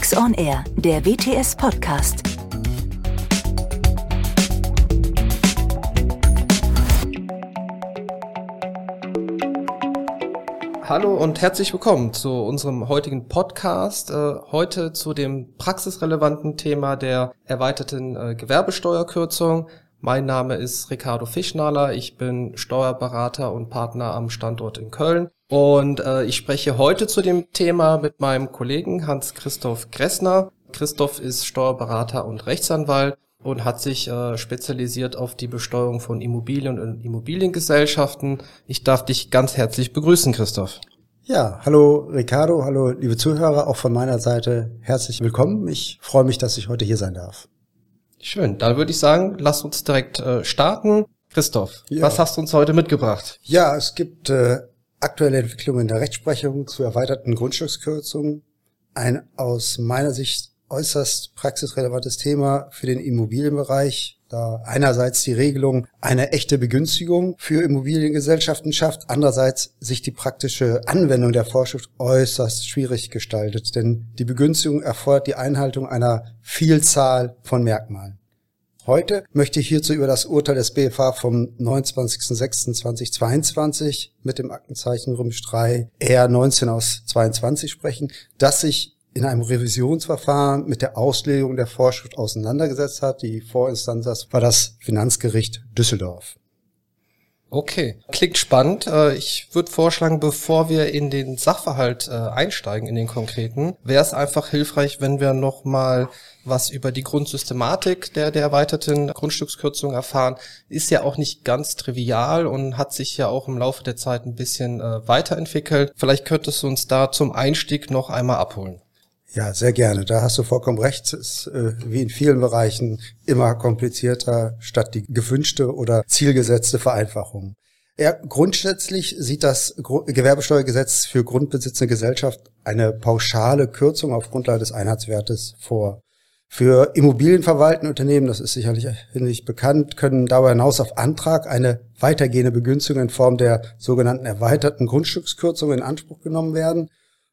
Tax on Air, der WTS Podcast. Hallo und herzlich willkommen zu unserem heutigen Podcast. Äh, heute zu dem praxisrelevanten Thema der erweiterten äh, Gewerbesteuerkürzung. Mein Name ist Ricardo Fischnaler. Ich bin Steuerberater und Partner am Standort in Köln. Und äh, ich spreche heute zu dem Thema mit meinem Kollegen Hans-Christoph Gressner. Christoph ist Steuerberater und Rechtsanwalt und hat sich äh, spezialisiert auf die Besteuerung von Immobilien und Immobiliengesellschaften. Ich darf dich ganz herzlich begrüßen, Christoph. Ja, hallo Ricardo, hallo liebe Zuhörer, auch von meiner Seite herzlich willkommen. Ich freue mich, dass ich heute hier sein darf. Schön, dann würde ich sagen, lass uns direkt äh, starten. Christoph, ja. was hast du uns heute mitgebracht? Ja, es gibt äh, aktuelle Entwicklungen in der Rechtsprechung zu erweiterten Grundstückskürzungen. Ein aus meiner Sicht äußerst praxisrelevantes Thema für den Immobilienbereich, da einerseits die Regelung eine echte Begünstigung für Immobiliengesellschaften schafft, andererseits sich die praktische Anwendung der Vorschrift äußerst schwierig gestaltet, denn die Begünstigung erfordert die Einhaltung einer Vielzahl von Merkmalen. Heute möchte ich hierzu über das Urteil des BFH vom 29.06.2022 mit dem Aktenzeichen Römisch 3 R19 aus 22 sprechen, das sich in einem Revisionsverfahren mit der Auslegung der Vorschrift auseinandergesetzt hat. Die Vorinstanz war das Finanzgericht Düsseldorf. Okay, klingt spannend. Äh, ich würde vorschlagen, bevor wir in den Sachverhalt äh, einsteigen, in den konkreten, wäre es einfach hilfreich, wenn wir nochmal was über die Grundsystematik der, der erweiterten Grundstückskürzung erfahren. Ist ja auch nicht ganz trivial und hat sich ja auch im Laufe der Zeit ein bisschen äh, weiterentwickelt. Vielleicht könntest du uns da zum Einstieg noch einmal abholen. Ja, sehr gerne. Da hast du vollkommen recht. Es ist äh, wie in vielen Bereichen immer komplizierter statt die gewünschte oder zielgesetzte Vereinfachung. Ja, grundsätzlich sieht das Gewerbesteuergesetz für grundbesitzende Gesellschaft eine pauschale Kürzung auf Grundlage des Einheitswertes vor. Für immobilienverwaltende Unternehmen, das ist sicherlich nicht bekannt, können darüber hinaus auf Antrag eine weitergehende Begünstigung in Form der sogenannten erweiterten Grundstückskürzung in Anspruch genommen werden.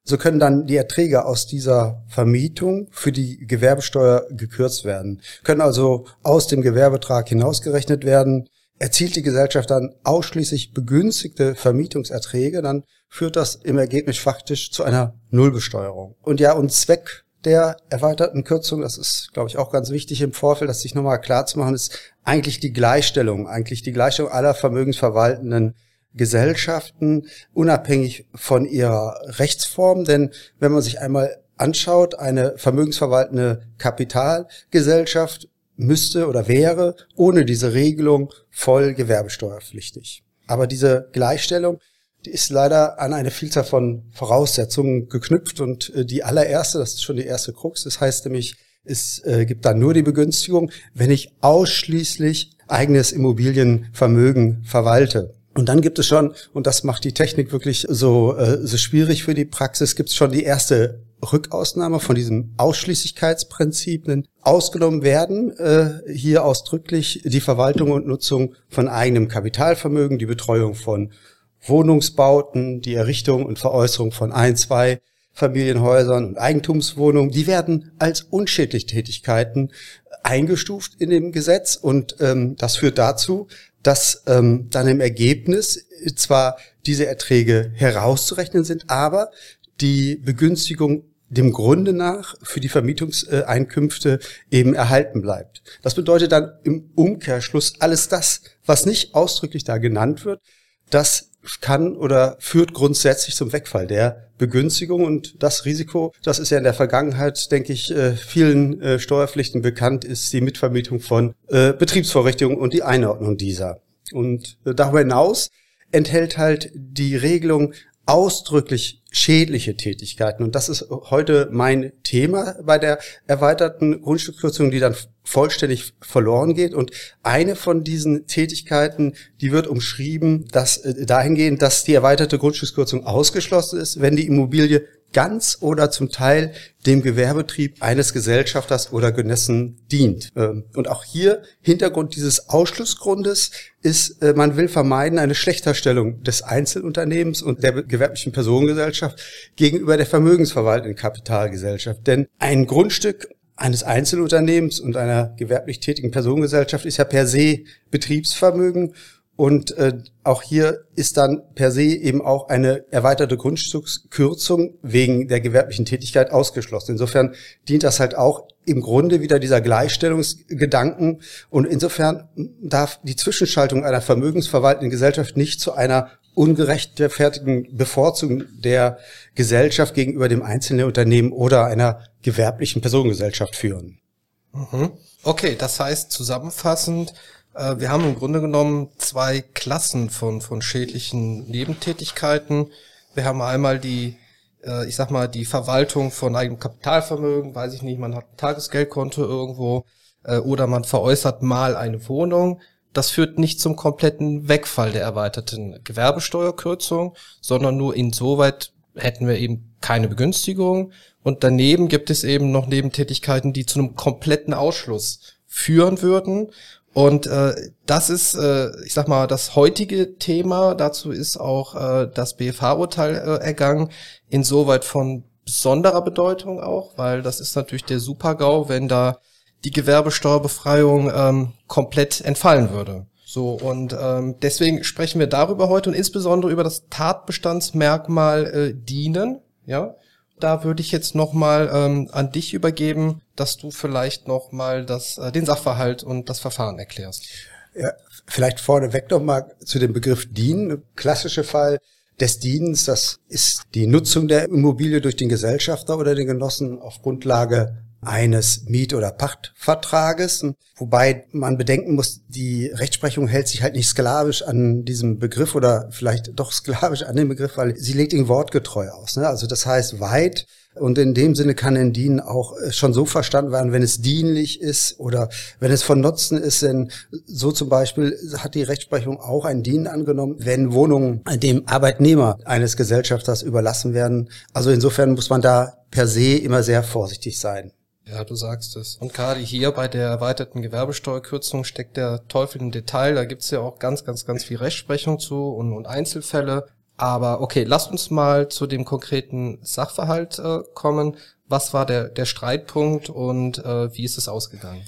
So können dann die Erträge aus dieser Vermietung für die Gewerbesteuer gekürzt werden, können also aus dem Gewerbetrag hinausgerechnet werden. Erzielt die Gesellschaft dann ausschließlich begünstigte Vermietungserträge, dann führt das im Ergebnis faktisch zu einer Nullbesteuerung. Und ja, und Zweck der erweiterten Kürzung, das ist, glaube ich, auch ganz wichtig im Vorfeld, das sich nochmal klar zu machen, ist eigentlich die Gleichstellung, eigentlich die Gleichstellung aller vermögensverwaltenden Gesellschaften, unabhängig von ihrer Rechtsform. Denn wenn man sich einmal anschaut, eine vermögensverwaltende Kapitalgesellschaft müsste oder wäre ohne diese Regelung voll gewerbesteuerpflichtig. Aber diese Gleichstellung, die ist leider an eine Vielzahl von Voraussetzungen geknüpft und äh, die allererste, das ist schon die erste Krux, das heißt nämlich, es äh, gibt dann nur die Begünstigung, wenn ich ausschließlich eigenes Immobilienvermögen verwalte. Und dann gibt es schon, und das macht die Technik wirklich so, äh, so schwierig für die Praxis, gibt es schon die erste Rückausnahme von diesem Ausschließlichkeitsprinzip. Denn ausgenommen werden äh, hier ausdrücklich die Verwaltung und Nutzung von eigenem Kapitalvermögen, die Betreuung von Wohnungsbauten, die Errichtung und Veräußerung von ein, zwei Familienhäusern und Eigentumswohnungen, die werden als unschädliche Tätigkeiten eingestuft in dem Gesetz und ähm, das führt dazu, dass ähm, dann im Ergebnis zwar diese Erträge herauszurechnen sind, aber die Begünstigung dem Grunde nach für die Vermietungseinkünfte eben erhalten bleibt. Das bedeutet dann im Umkehrschluss alles das, was nicht ausdrücklich da genannt wird, das kann oder führt grundsätzlich zum Wegfall der Begünstigung und das Risiko, das ist ja in der Vergangenheit, denke ich, äh, vielen äh, Steuerpflichten bekannt, ist die Mitvermietung von äh, Betriebsvorrichtungen und die Einordnung dieser. Und darüber hinaus enthält halt die Regelung ausdrücklich schädliche Tätigkeiten. Und das ist heute mein Thema bei der erweiterten Grundstückskürzung, die dann vollständig verloren geht. Und eine von diesen Tätigkeiten, die wird umschrieben, dass äh, dahingehend, dass die erweiterte Grundstückskürzung ausgeschlossen ist, wenn die Immobilie ganz oder zum Teil dem Gewerbetrieb eines Gesellschafters oder Genossen dient. Ähm, und auch hier Hintergrund dieses Ausschlussgrundes ist, äh, man will vermeiden eine Schlechterstellung des Einzelunternehmens und der gewerblichen Personengesellschaft gegenüber der vermögensverwaltenden Kapitalgesellschaft. Denn ein Grundstück eines Einzelunternehmens und einer gewerblich tätigen Personengesellschaft ist ja per se Betriebsvermögen und äh, auch hier ist dann per se eben auch eine erweiterte Grundstückskürzung wegen der gewerblichen Tätigkeit ausgeschlossen. Insofern dient das halt auch im Grunde wieder dieser Gleichstellungsgedanken. Und insofern darf die Zwischenschaltung einer vermögensverwaltenden Gesellschaft nicht zu einer ungerechtfertigten Bevorzugung der Gesellschaft gegenüber dem einzelnen Unternehmen oder einer gewerblichen Personengesellschaft führen. Mhm. Okay, das heißt zusammenfassend, wir haben im Grunde genommen zwei Klassen von, von schädlichen Nebentätigkeiten. Wir haben einmal die, äh, ich sag mal, die Verwaltung von eigenem Kapitalvermögen, weiß ich nicht, man hat ein Tagesgeldkonto irgendwo äh, oder man veräußert mal eine Wohnung. Das führt nicht zum kompletten Wegfall der erweiterten Gewerbesteuerkürzung, sondern nur insoweit hätten wir eben keine Begünstigung. Und daneben gibt es eben noch Nebentätigkeiten, die zu einem kompletten Ausschluss führen würden. Und äh, das ist, äh, ich sag mal, das heutige Thema. Dazu ist auch äh, das BFH-Urteil äh, ergangen, insoweit von besonderer Bedeutung auch, weil das ist natürlich der Super-GAU, wenn da die Gewerbesteuerbefreiung ähm, komplett entfallen würde. So, und ähm, deswegen sprechen wir darüber heute und insbesondere über das Tatbestandsmerkmal äh, dienen. Ja, da würde ich jetzt nochmal ähm, an dich übergeben, dass du vielleicht nochmal äh, den Sachverhalt und das Verfahren erklärst. Ja, vielleicht vorneweg nochmal zu dem Begriff dienen. Klassische Fall des Dienens, das ist die Nutzung der Immobilie durch den Gesellschafter oder den Genossen auf Grundlage eines Miet- oder Pachtvertrages, wobei man bedenken muss, die Rechtsprechung hält sich halt nicht sklavisch an diesem Begriff oder vielleicht doch sklavisch an dem Begriff, weil sie legt ihn wortgetreu aus. Ne? Also das heißt weit und in dem Sinne kann ein Dienen auch äh, schon so verstanden werden, wenn es dienlich ist oder wenn es von Nutzen ist. Denn so zum Beispiel hat die Rechtsprechung auch ein Dienen angenommen, wenn Wohnungen dem Arbeitnehmer eines Gesellschafters überlassen werden. Also insofern muss man da per se immer sehr vorsichtig sein. Ja, du sagst es. Und gerade hier bei der erweiterten Gewerbesteuerkürzung steckt der Teufel im Detail. Da gibt's ja auch ganz, ganz, ganz viel Rechtsprechung zu und, und Einzelfälle. Aber okay, lass uns mal zu dem konkreten Sachverhalt äh, kommen. Was war der, der Streitpunkt und äh, wie ist es ausgegangen?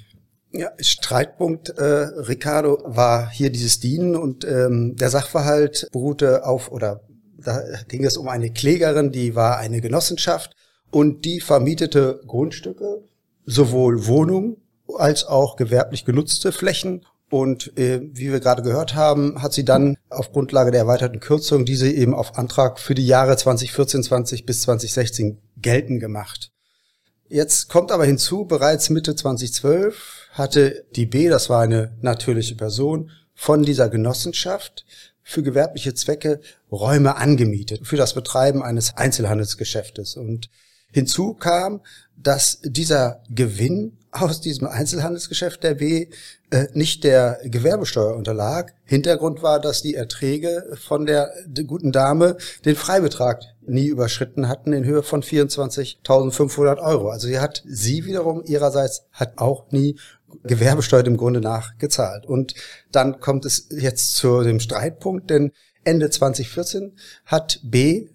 Ja, Streitpunkt, äh, Ricardo, war hier dieses Dienen und ähm, der Sachverhalt beruhte auf, oder da ging es um eine Klägerin, die war eine Genossenschaft und die vermietete Grundstücke sowohl Wohnungen als auch gewerblich genutzte Flächen. Und äh, wie wir gerade gehört haben, hat sie dann auf Grundlage der erweiterten Kürzung diese eben auf Antrag für die Jahre 2014, 20 bis 2016 geltend gemacht. Jetzt kommt aber hinzu, bereits Mitte 2012 hatte die B, das war eine natürliche Person, von dieser Genossenschaft für gewerbliche Zwecke Räume angemietet für das Betreiben eines Einzelhandelsgeschäftes. Und hinzu kam, dass dieser Gewinn aus diesem Einzelhandelsgeschäft der B äh, nicht der Gewerbesteuer unterlag. Hintergrund war, dass die Erträge von der, der guten Dame den Freibetrag nie überschritten hatten in Höhe von 24.500 Euro. Also sie hat, sie wiederum ihrerseits hat auch nie Gewerbesteuer im Grunde nach gezahlt. Und dann kommt es jetzt zu dem Streitpunkt, denn Ende 2014 hat B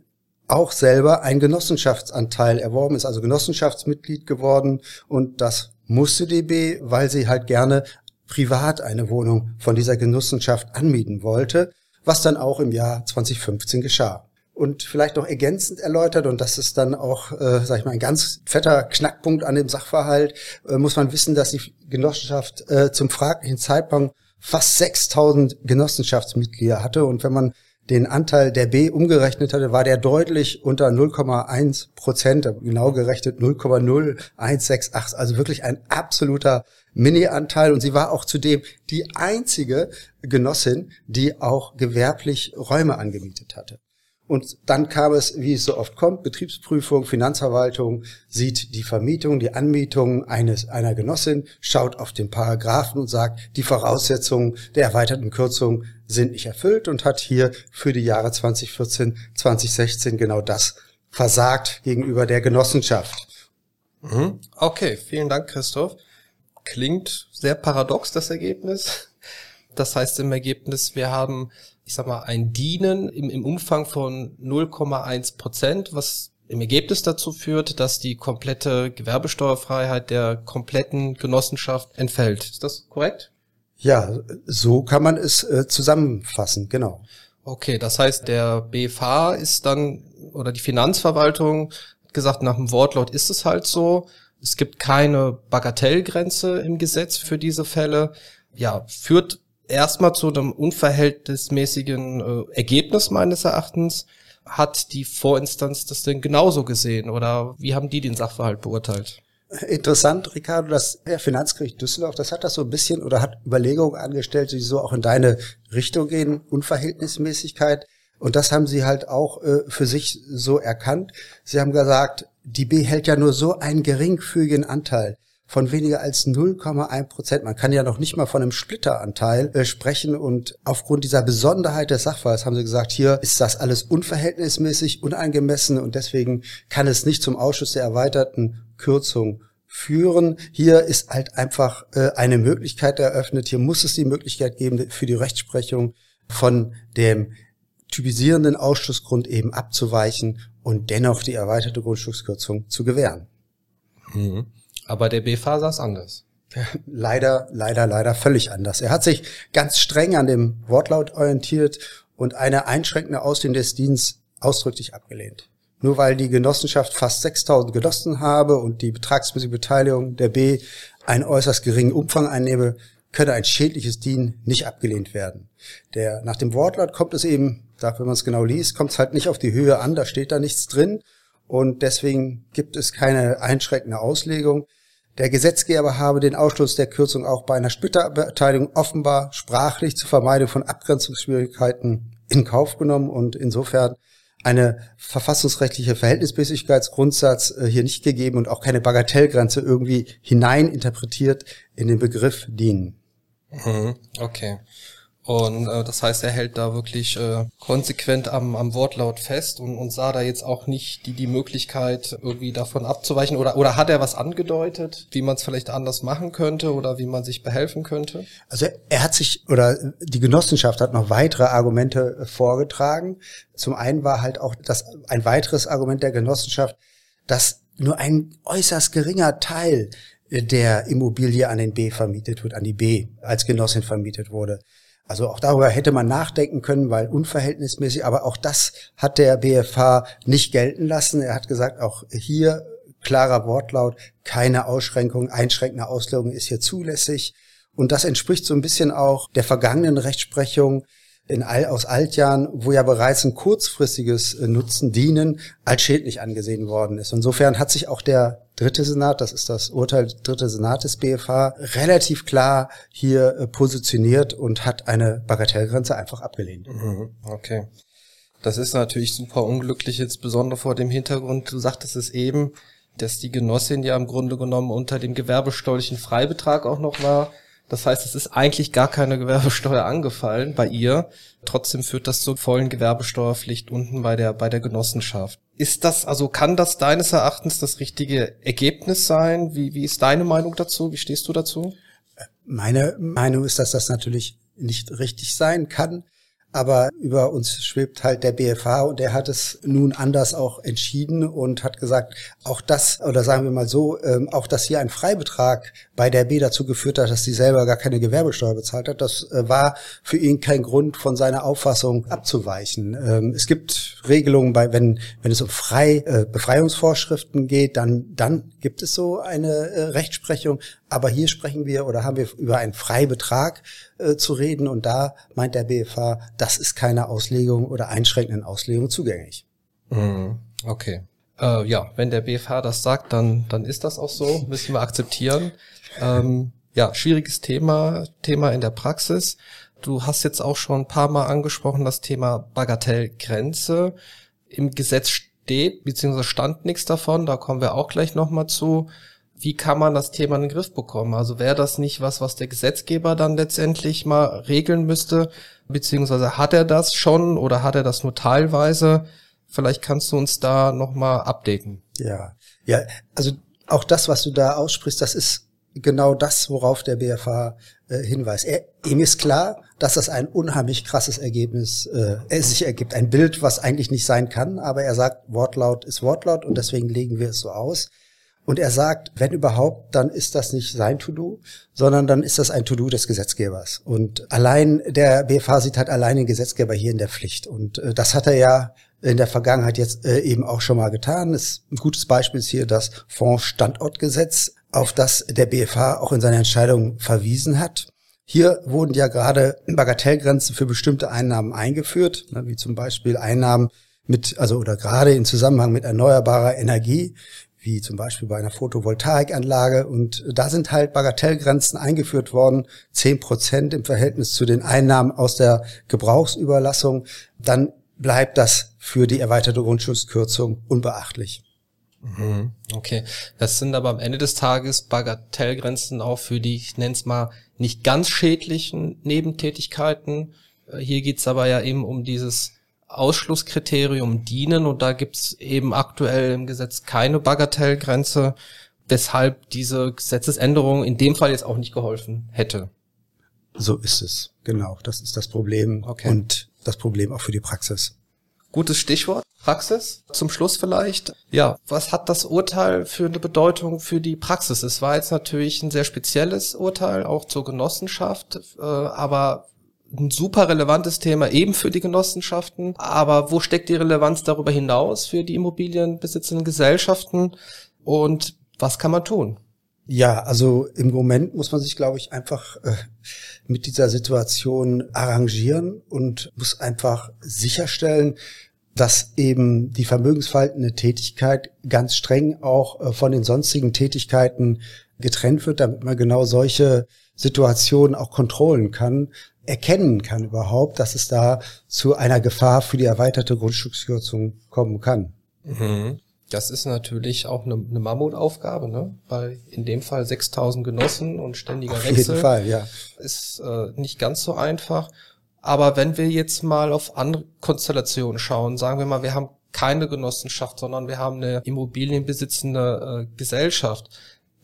auch selber einen Genossenschaftsanteil erworben, ist also Genossenschaftsmitglied geworden und das musste DB, weil sie halt gerne privat eine Wohnung von dieser Genossenschaft anmieten wollte, was dann auch im Jahr 2015 geschah. Und vielleicht noch ergänzend erläutert, und das ist dann auch, äh, sag ich mal, ein ganz fetter Knackpunkt an dem Sachverhalt, äh, muss man wissen, dass die Genossenschaft äh, zum fraglichen Zeitpunkt fast 6000 Genossenschaftsmitglieder hatte. Und wenn man den Anteil der B umgerechnet hatte, war der deutlich unter 0,1 Prozent, genau gerechnet 0,0168, also wirklich ein absoluter Mini-Anteil. Und sie war auch zudem die einzige Genossin, die auch gewerblich Räume angemietet hatte. Und dann kam es, wie es so oft kommt, Betriebsprüfung, Finanzverwaltung sieht die Vermietung, die Anmietung eines, einer Genossin, schaut auf den Paragraphen und sagt, die Voraussetzungen der erweiterten Kürzung sind nicht erfüllt und hat hier für die Jahre 2014, 2016 genau das versagt gegenüber der Genossenschaft. Mhm. Okay, vielen Dank, Christoph. Klingt sehr paradox, das Ergebnis. Das heißt im Ergebnis, wir haben, ich sag mal, ein Dienen im, im Umfang von 0,1 Prozent, was im Ergebnis dazu führt, dass die komplette Gewerbesteuerfreiheit der kompletten Genossenschaft entfällt. Ist das korrekt? Ja, so kann man es äh, zusammenfassen, genau. Okay, das heißt, der BFH ist dann, oder die Finanzverwaltung hat gesagt, nach dem Wortlaut ist es halt so. Es gibt keine Bagatellgrenze im Gesetz für diese Fälle. Ja, führt erstmal zu einem unverhältnismäßigen äh, Ergebnis meines Erachtens. Hat die Vorinstanz das denn genauso gesehen oder wie haben die den Sachverhalt beurteilt? Interessant, Ricardo, das Finanzgericht Düsseldorf, das hat das so ein bisschen oder hat Überlegungen angestellt, die so auch in deine Richtung gehen, Unverhältnismäßigkeit. Und das haben sie halt auch äh, für sich so erkannt. Sie haben gesagt, die B hält ja nur so einen geringfügigen Anteil von weniger als 0,1 Prozent. Man kann ja noch nicht mal von einem Splitteranteil äh, sprechen. Und aufgrund dieser Besonderheit des Sachverhalts haben sie gesagt, hier ist das alles unverhältnismäßig, unangemessen und deswegen kann es nicht zum Ausschuss der erweiterten Kürzung führen. Hier ist halt einfach äh, eine Möglichkeit eröffnet. Hier muss es die Möglichkeit geben, für die Rechtsprechung von dem typisierenden Ausschussgrund eben abzuweichen und dennoch die erweiterte Grundstückskürzung zu gewähren. Mhm. Aber der BFH saß anders. Leider, leider, leider völlig anders. Er hat sich ganz streng an dem Wortlaut orientiert und eine einschränkende Ausdehnung des Dienstes ausdrücklich abgelehnt. Nur weil die Genossenschaft fast 6000 Genossen habe und die betragsmäßige Beteiligung der B einen äußerst geringen Umfang einnehme, könne ein schädliches Dienen nicht abgelehnt werden. Der, nach dem Wortlaut kommt es eben, da, wenn man es genau liest, kommt es halt nicht auf die Höhe an, da steht da nichts drin und deswegen gibt es keine einschränkende Auslegung. Der Gesetzgeber habe den Ausschluss der Kürzung auch bei einer Splitterbeteiligung offenbar sprachlich zur Vermeidung von Abgrenzungsschwierigkeiten in Kauf genommen und insofern eine verfassungsrechtliche Verhältnismäßigkeitsgrundsatz äh, hier nicht gegeben und auch keine Bagatellgrenze irgendwie hineininterpretiert in den Begriff dienen. Mhm, okay. Und äh, das heißt, er hält da wirklich äh, konsequent am, am Wortlaut fest und, und sah da jetzt auch nicht die, die Möglichkeit, irgendwie davon abzuweichen. Oder, oder hat er was angedeutet, wie man es vielleicht anders machen könnte oder wie man sich behelfen könnte? Also er hat sich, oder die Genossenschaft hat noch weitere Argumente äh, vorgetragen. Zum einen war halt auch das ein weiteres Argument der Genossenschaft, dass nur ein äußerst geringer Teil der Immobilie an den B vermietet wird, an die B als Genossin vermietet wurde. Also auch darüber hätte man nachdenken können, weil unverhältnismäßig, aber auch das hat der BFH nicht gelten lassen. Er hat gesagt, auch hier klarer Wortlaut, keine Ausschränkung, einschränkende Auslegung ist hier zulässig. Und das entspricht so ein bisschen auch der vergangenen Rechtsprechung in All, aus Altjahren, wo ja bereits ein kurzfristiges äh, Nutzen dienen als schädlich angesehen worden ist. Insofern hat sich auch der dritte Senat, das ist das Urteil dritte Senat des BFH, relativ klar hier äh, positioniert und hat eine Bagatellgrenze einfach abgelehnt. Mhm, okay. Das ist natürlich super unglücklich, insbesondere vor dem Hintergrund, du sagtest es eben, dass die Genossin ja im Grunde genommen unter dem gewerbesteuerlichen Freibetrag auch noch war das heißt, es ist eigentlich gar keine Gewerbesteuer angefallen bei ihr. Trotzdem führt das zur vollen Gewerbesteuerpflicht unten bei der, bei der Genossenschaft. Ist das, also kann das deines Erachtens das richtige Ergebnis sein? Wie, wie ist deine Meinung dazu? Wie stehst du dazu? Meine Meinung ist, dass das natürlich nicht richtig sein kann. Aber über uns schwebt halt der BFH und der hat es nun anders auch entschieden und hat gesagt, auch das, oder sagen wir mal so, ähm, auch dass hier ein Freibetrag bei der B dazu geführt hat, dass sie selber gar keine Gewerbesteuer bezahlt hat, das äh, war für ihn kein Grund, von seiner Auffassung abzuweichen. Ähm, es gibt Regelungen bei, wenn, wenn es um Frei, äh, Befreiungsvorschriften geht, dann, dann gibt es so eine äh, Rechtsprechung. Aber hier sprechen wir oder haben wir über einen Freibetrag äh, zu reden und da meint der BFH, das ist keine Auslegung oder einschränkenden Auslegung zugänglich. Mhm. Okay. Äh, ja, wenn der BFH das sagt, dann, dann ist das auch so, müssen wir akzeptieren. Ähm, ja, schwieriges Thema, Thema in der Praxis. Du hast jetzt auch schon ein paar Mal angesprochen, das Thema Bagatellgrenze. Im Gesetz steht, beziehungsweise stand nichts davon, da kommen wir auch gleich nochmal zu wie kann man das Thema in den Griff bekommen? Also wäre das nicht was, was der Gesetzgeber dann letztendlich mal regeln müsste? Beziehungsweise hat er das schon oder hat er das nur teilweise? Vielleicht kannst du uns da nochmal updaten. Ja, ja, also auch das, was du da aussprichst, das ist genau das, worauf der BFH äh, hinweist. Er, ihm ist klar, dass das ein unheimlich krasses Ergebnis äh, sich ergibt. Ein Bild, was eigentlich nicht sein kann, aber er sagt, Wortlaut ist Wortlaut und deswegen legen wir es so aus. Und er sagt, wenn überhaupt, dann ist das nicht sein To-Do, sondern dann ist das ein To-Do des Gesetzgebers. Und allein der BFH sieht halt allein den Gesetzgeber hier in der Pflicht. Und äh, das hat er ja in der Vergangenheit jetzt äh, eben auch schon mal getan. Das ein gutes Beispiel ist hier das Fondsstandortgesetz, auf das der BFH auch in seiner Entscheidung verwiesen hat. Hier wurden ja gerade Bagatellgrenzen für bestimmte Einnahmen eingeführt, ne, wie zum Beispiel Einnahmen mit, also oder gerade in Zusammenhang mit erneuerbarer Energie, wie zum Beispiel bei einer Photovoltaikanlage. Und da sind halt Bagatellgrenzen eingeführt worden, zehn Prozent im Verhältnis zu den Einnahmen aus der Gebrauchsüberlassung. Dann bleibt das für die erweiterte Grundschutzkürzung unbeachtlich. Mhm. Okay, das sind aber am Ende des Tages Bagatellgrenzen auch für die, ich nenne es mal, nicht ganz schädlichen Nebentätigkeiten. Äh, hier geht's aber ja eben um dieses Ausschlusskriterium dienen und da gibt's eben aktuell im Gesetz keine Bagatellgrenze, weshalb diese Gesetzesänderung in dem Fall jetzt auch nicht geholfen hätte. So ist es, genau. Das ist das Problem okay. und das Problem auch für die Praxis. Gutes Stichwort. Praxis. Zum Schluss vielleicht. Ja, was hat das Urteil für eine Bedeutung für die Praxis? Es war jetzt natürlich ein sehr spezielles Urteil, auch zur Genossenschaft, äh, aber ein super relevantes Thema eben für die Genossenschaften. Aber wo steckt die Relevanz darüber hinaus für die immobilienbesitzenden Gesellschaften? Und was kann man tun? Ja, also im Moment muss man sich, glaube ich, einfach äh, mit dieser Situation arrangieren und muss einfach sicherstellen, dass eben die vermögensverhaltende Tätigkeit ganz streng auch äh, von den sonstigen Tätigkeiten getrennt wird, damit man genau solche Situationen auch kontrollen kann, erkennen kann überhaupt, dass es da zu einer Gefahr für die erweiterte Grundstückskürzung kommen kann. Mhm. Das ist natürlich auch eine, eine Mammutaufgabe, ne? Weil in dem Fall 6000 Genossen und ständiger Auf Wechsel jeden Fall, ja. ist äh, nicht ganz so einfach. Aber wenn wir jetzt mal auf andere Konstellationen schauen, sagen wir mal, wir haben keine Genossenschaft, sondern wir haben eine immobilienbesitzende äh, Gesellschaft.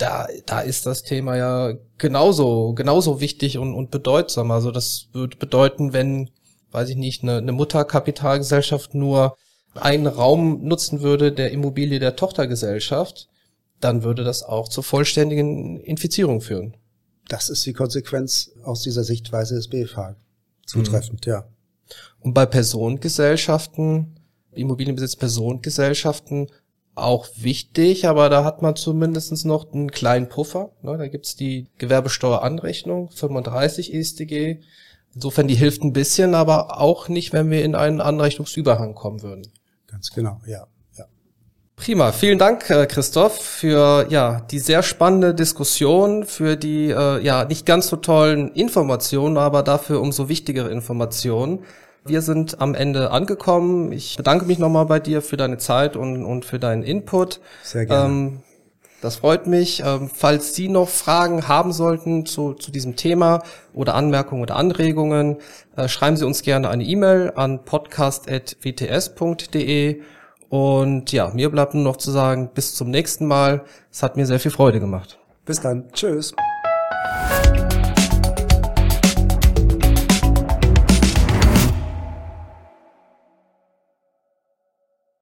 Da, da ist das Thema ja genauso, genauso wichtig und, und bedeutsam. Also das würde bedeuten, wenn, weiß ich nicht, eine, eine Mutterkapitalgesellschaft nur einen Raum nutzen würde der Immobilie der Tochtergesellschaft, dann würde das auch zur vollständigen Infizierung führen. Das ist die Konsequenz aus dieser Sichtweise des BFH. Zutreffend, mhm. ja. Und bei Personengesellschaften, Immobilienbesitz Personengesellschaften, auch wichtig, aber da hat man zumindest noch einen kleinen Puffer. Ne? Da gibt's die Gewerbesteueranrechnung, 35 ESTG. Insofern, die hilft ein bisschen, aber auch nicht, wenn wir in einen Anrechnungsüberhang kommen würden. Ganz genau, ja. ja. Prima, vielen Dank, äh, Christoph, für ja die sehr spannende Diskussion, für die äh, ja nicht ganz so tollen Informationen, aber dafür umso wichtigere Informationen. Wir sind am Ende angekommen. Ich bedanke mich nochmal bei dir für deine Zeit und, und für deinen Input. Sehr gerne. Ähm, das freut mich. Ähm, falls Sie noch Fragen haben sollten zu, zu diesem Thema oder Anmerkungen oder Anregungen, äh, schreiben Sie uns gerne eine E-Mail an podcast.wts.de. Und ja, mir bleibt nur noch zu sagen, bis zum nächsten Mal. Es hat mir sehr viel Freude gemacht. Bis dann. Tschüss.